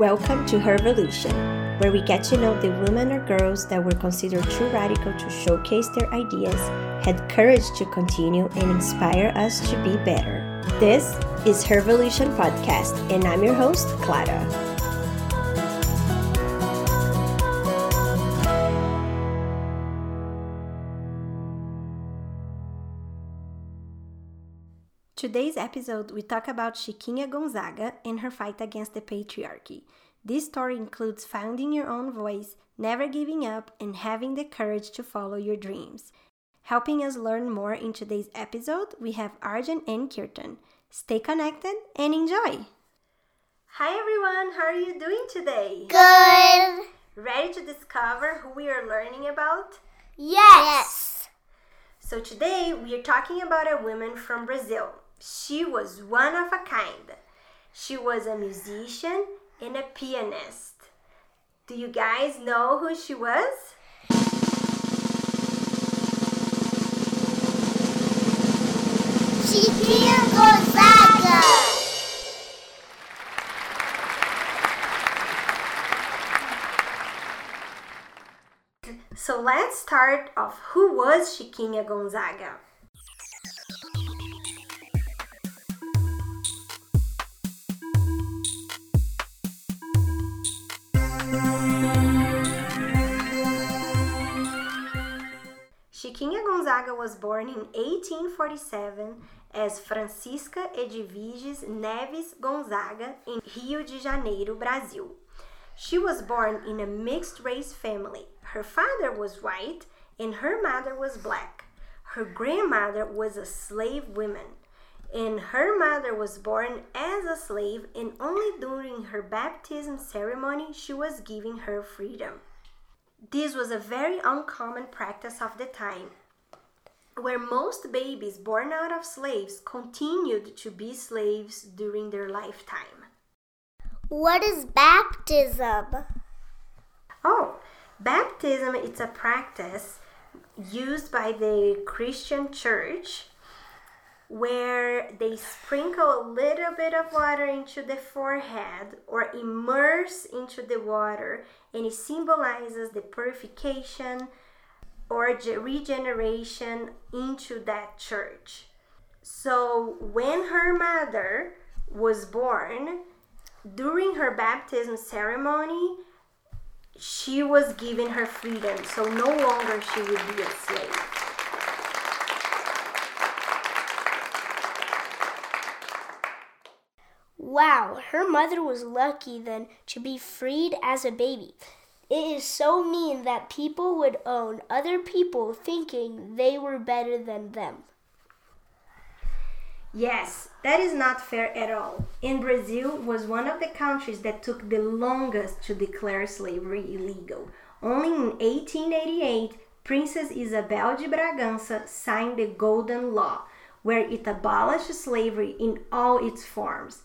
Welcome to Hervolution, where we get to know the women or girls that were considered too radical to showcase their ideas, had courage to continue, and inspire us to be better. This is Hervolution Podcast, and I'm your host, Clara. Today's episode, we talk about Chiquinha Gonzaga and her fight against the patriarchy. This story includes finding your own voice, never giving up, and having the courage to follow your dreams. Helping us learn more in today's episode, we have Arjun and Kirtan. Stay connected and enjoy! Hi everyone, how are you doing today? Good. Ready to discover who we are learning about? Yes. So today we are talking about a woman from Brazil. She was one of a kind. She was a musician and a pianist. Do you guys know who she was? Chiquinha Gonzaga. So let's start off. Who was Chiquinha Gonzaga? Gonzaga was born in 1847 as Francisca Edviges Neves Gonzaga in Rio de Janeiro, Brazil. She was born in a mixed race family. Her father was white and her mother was black. Her grandmother was a slave woman, and her mother was born as a slave, and only during her baptism ceremony she was given her freedom. This was a very uncommon practice of the time, where most babies born out of slaves continued to be slaves during their lifetime. What is baptism? Oh, baptism is a practice used by the Christian church where they sprinkle a little bit of water into the forehead or immerse into the water and it symbolizes the purification or regeneration into that church. So when her mother was born, during her baptism ceremony, she was given her freedom, so no longer she would be a slave. Wow, her mother was lucky then to be freed as a baby. It is so mean that people would own other people thinking they were better than them. Yes, that is not fair at all. And Brazil was one of the countries that took the longest to declare slavery illegal. Only in 1888, Princess Isabel de Bragança signed the Golden Law, where it abolished slavery in all its forms.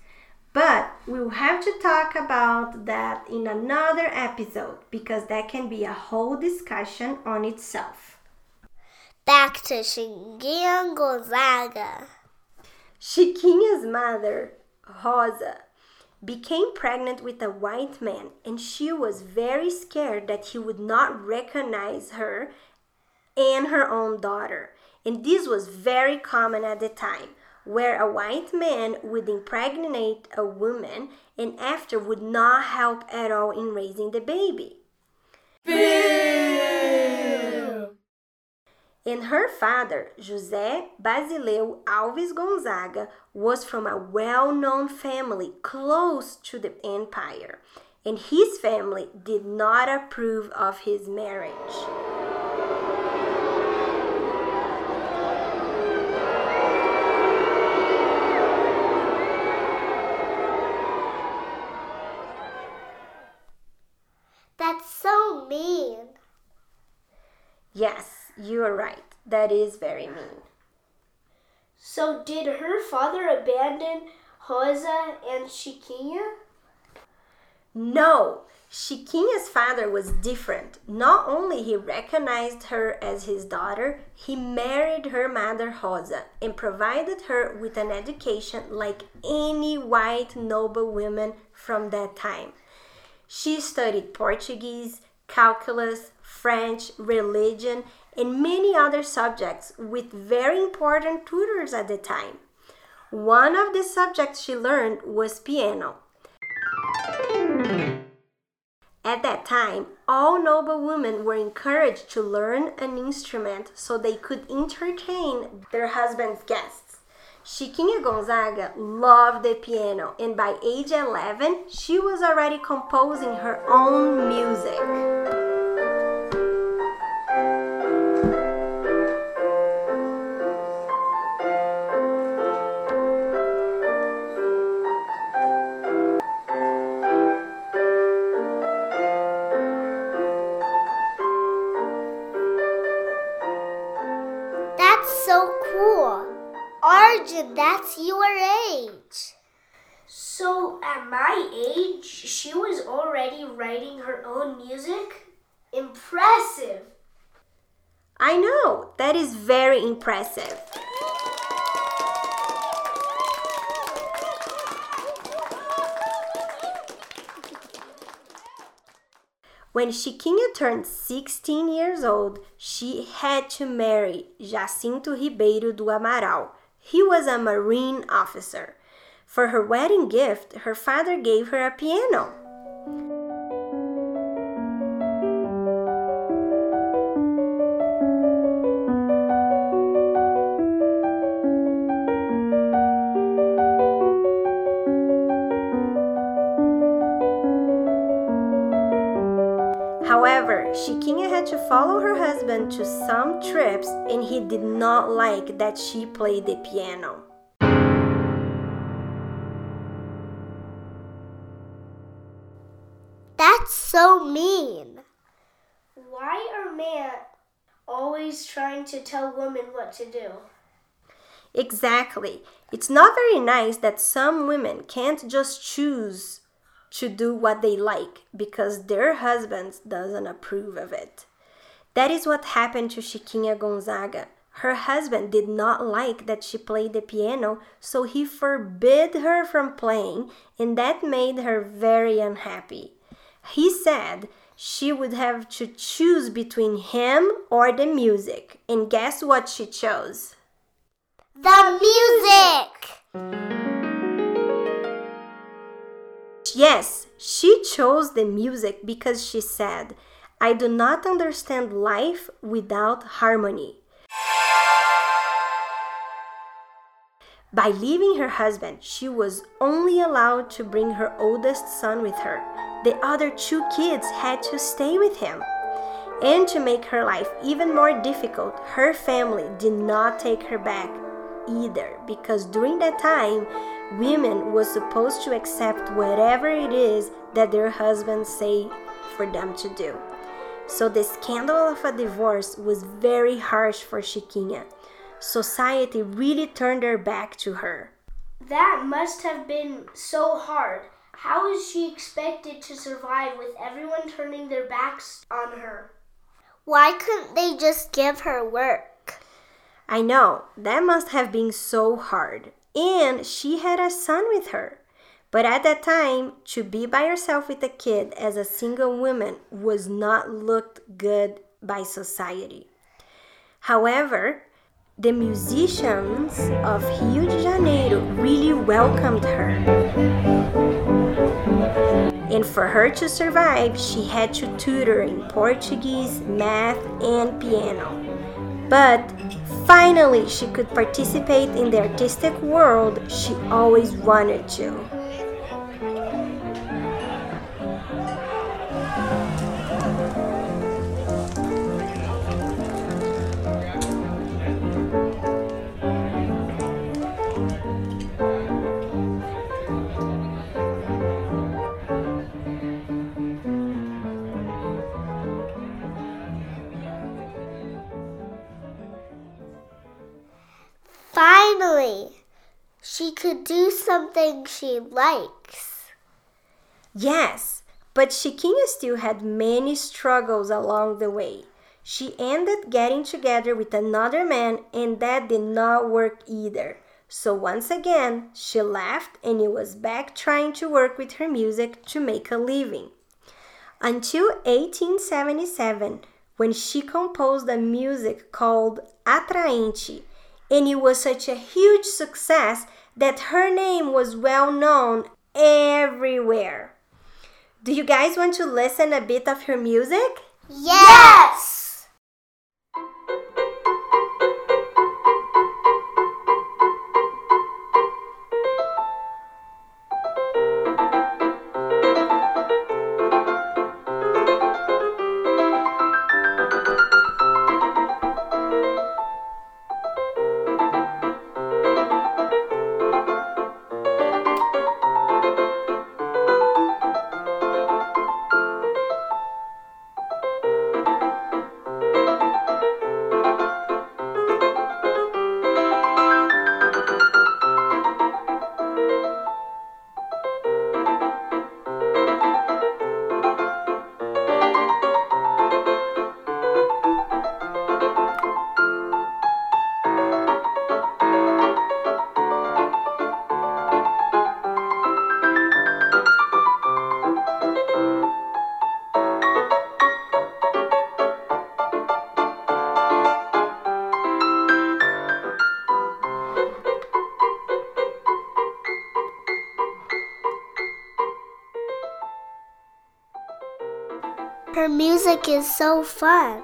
But we'll have to talk about that in another episode because that can be a whole discussion on itself. Back to Chiquinha Gonzaga. Chiquinha's mother, Rosa, became pregnant with a white man and she was very scared that he would not recognize her and her own daughter. And this was very common at the time, where a white man would impregnate a woman and after would not help at all in raising the baby. And her father, José Basileu Alves Gonzaga, was from a well known family close to the empire, and his family did not approve of his marriage. That's so mean. Yes, you are right. That is very mean. So, did her father abandon Rosa and Chiquinha? No, Chiquinha's father was different. Not only he recognized her as his daughter, he married her mother Rosa and provided her with an education like any white noble woman from that time. She studied Portuguese, calculus, French, religion, and many other subjects with very important tutors at the time. One of the subjects she learned was piano. At that time, all noble women were encouraged to learn an instrument so they could entertain their husband's guests. Chiquinha Gonzaga loved the piano, and by age 11, she was already composing her own music. So cool. Arjun, that's your age. So, at my age, she was already writing her own music? Impressive! I know, that is very impressive. When Chiquinha turned 16 years old, she had to marry Jacinto Ribeiro do Amaral. He was a Marine officer. For her wedding gift, her father gave her a piano. Had to follow her husband to some trips and he did not like that she played the piano. That's so mean. Why are men always trying to tell women what to do? Exactly. It's not very nice that some women can't just choose to do what they like because their husbands doesn't approve of it. That is what happened to Chiquinha Gonzaga. Her husband did not like that she played the piano, so he forbid her from playing, and that made her very unhappy. He said she would have to choose between him or the music, and guess what she chose? The music! Yes, she chose the music because she said, I do not understand life without harmony. By leaving her husband, she was only allowed to bring her oldest son with her. The other two kids had to stay with him. And to make her life even more difficult, her family did not take her back either because during that time women was supposed to accept whatever it is that their husbands say for them to do. So the scandal of a divorce was very harsh for Chiquinha. Society really turned their back to her. That must have been so hard. How is she expected to survive with everyone turning their backs on her? Why couldn't they just give her work? I know, that must have been so hard and she had a son with her. But at that time, to be by herself with a kid as a single woman was not looked good by society. However, the musicians of Rio de Janeiro really welcomed her. And for her to survive, she had to tutor in Portuguese, math, and piano. But finally, she could participate in the artistic world she always wanted to. She could do something she likes. Yes, but Chiquinha still had many struggles along the way. She ended getting together with another man, and that did not work either. So once again, she left and it was back trying to work with her music to make a living. until 1877 when she composed a music called Atraente, and it was such a huge success that her name was well known everywhere. Do you guys want to listen a bit of her music? Yes! Her music is so fun.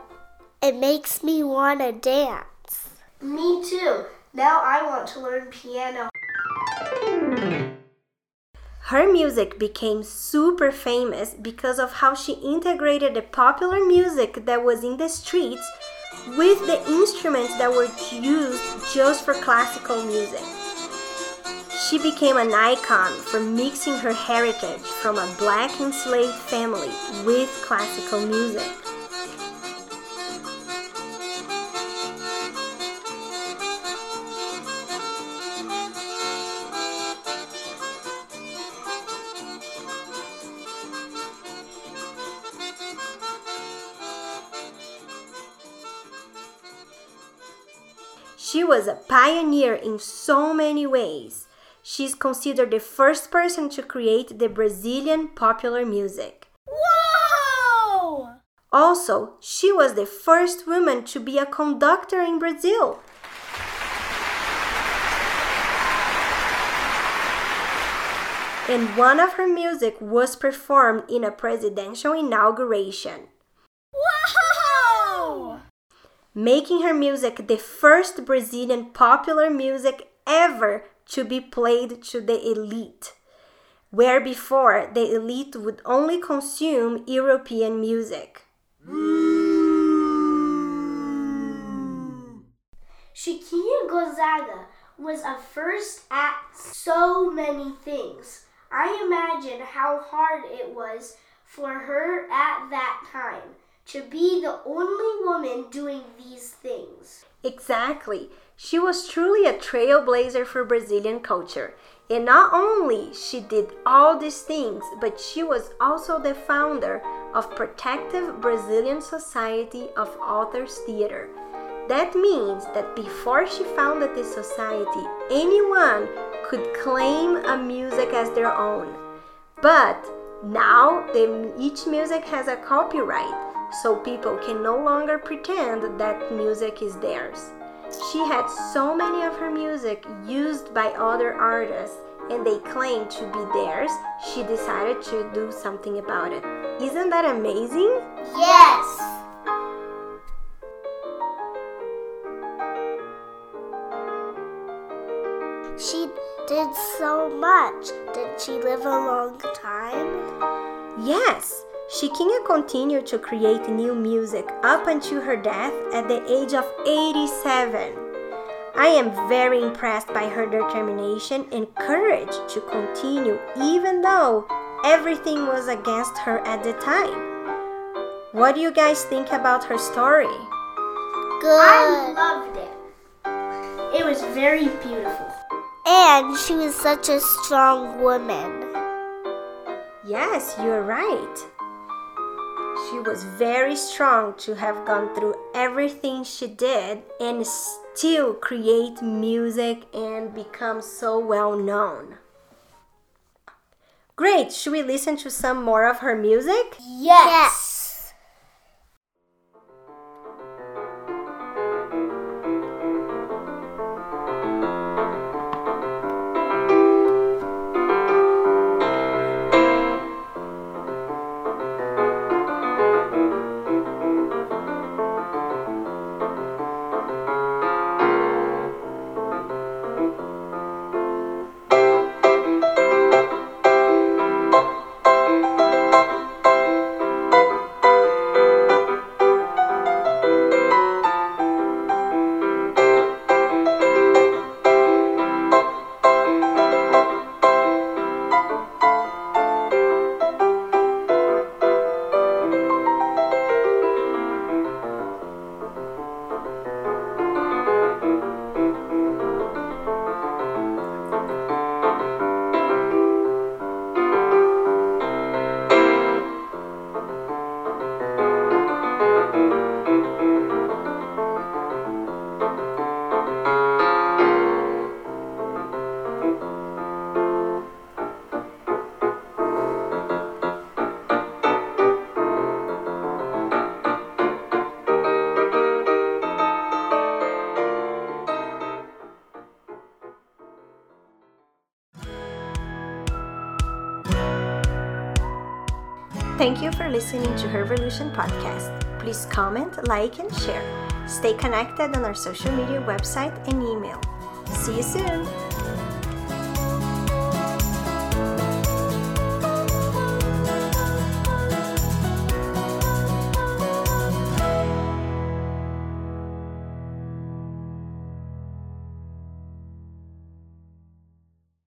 It makes me want to dance. Me too. Now I want to learn piano. Her music became super famous because of how she integrated the popular music that was in the streets with the instruments that were used just for classical music. She became an icon for mixing her heritage from a black enslaved family with classical music. She was a pioneer in so many ways. She's considered the first person to create the Brazilian popular music. Whoa! Also, she was the first woman to be a conductor in Brazil. And one of her music was performed in a presidential inauguration, Whoa! making her music the first Brazilian popular music ever to be played to the elite, where before the elite would only consume European music. Chiquinha Gonzaga was a first at so many things. I imagine how hard it was for her at that time to be the only woman doing these things. Exactly. She was truly a trailblazer for Brazilian culture. And not only she did all these things, but she was also the founder of Protective Brazilian Society of Authors Theater. That means that before she founded this society, anyone could claim a music as their own. But now each music has a copyright, so people can no longer pretend that music is theirs. She had so many of her music used by other artists and they claimed to be theirs, she decided to do something about it. Isn't that amazing? Yes! She did so much. Did she live a long time? Yes, Chiquinha continued to create new music up until her death at the age of 87. I am very impressed by her determination and courage to continue even though everything was against her at the time. What do you guys think about her story? I loved it. It was very beautiful. And she was such a strong woman. Yes, you're right. She was very strong to have gone through everything she did and still create music and become so well known. Great! Should we listen to some more of her music? Yes. Thank you for listening to Her Revolution podcast. Please comment, like, and share. Stay connected on our social media website and email. See you soon!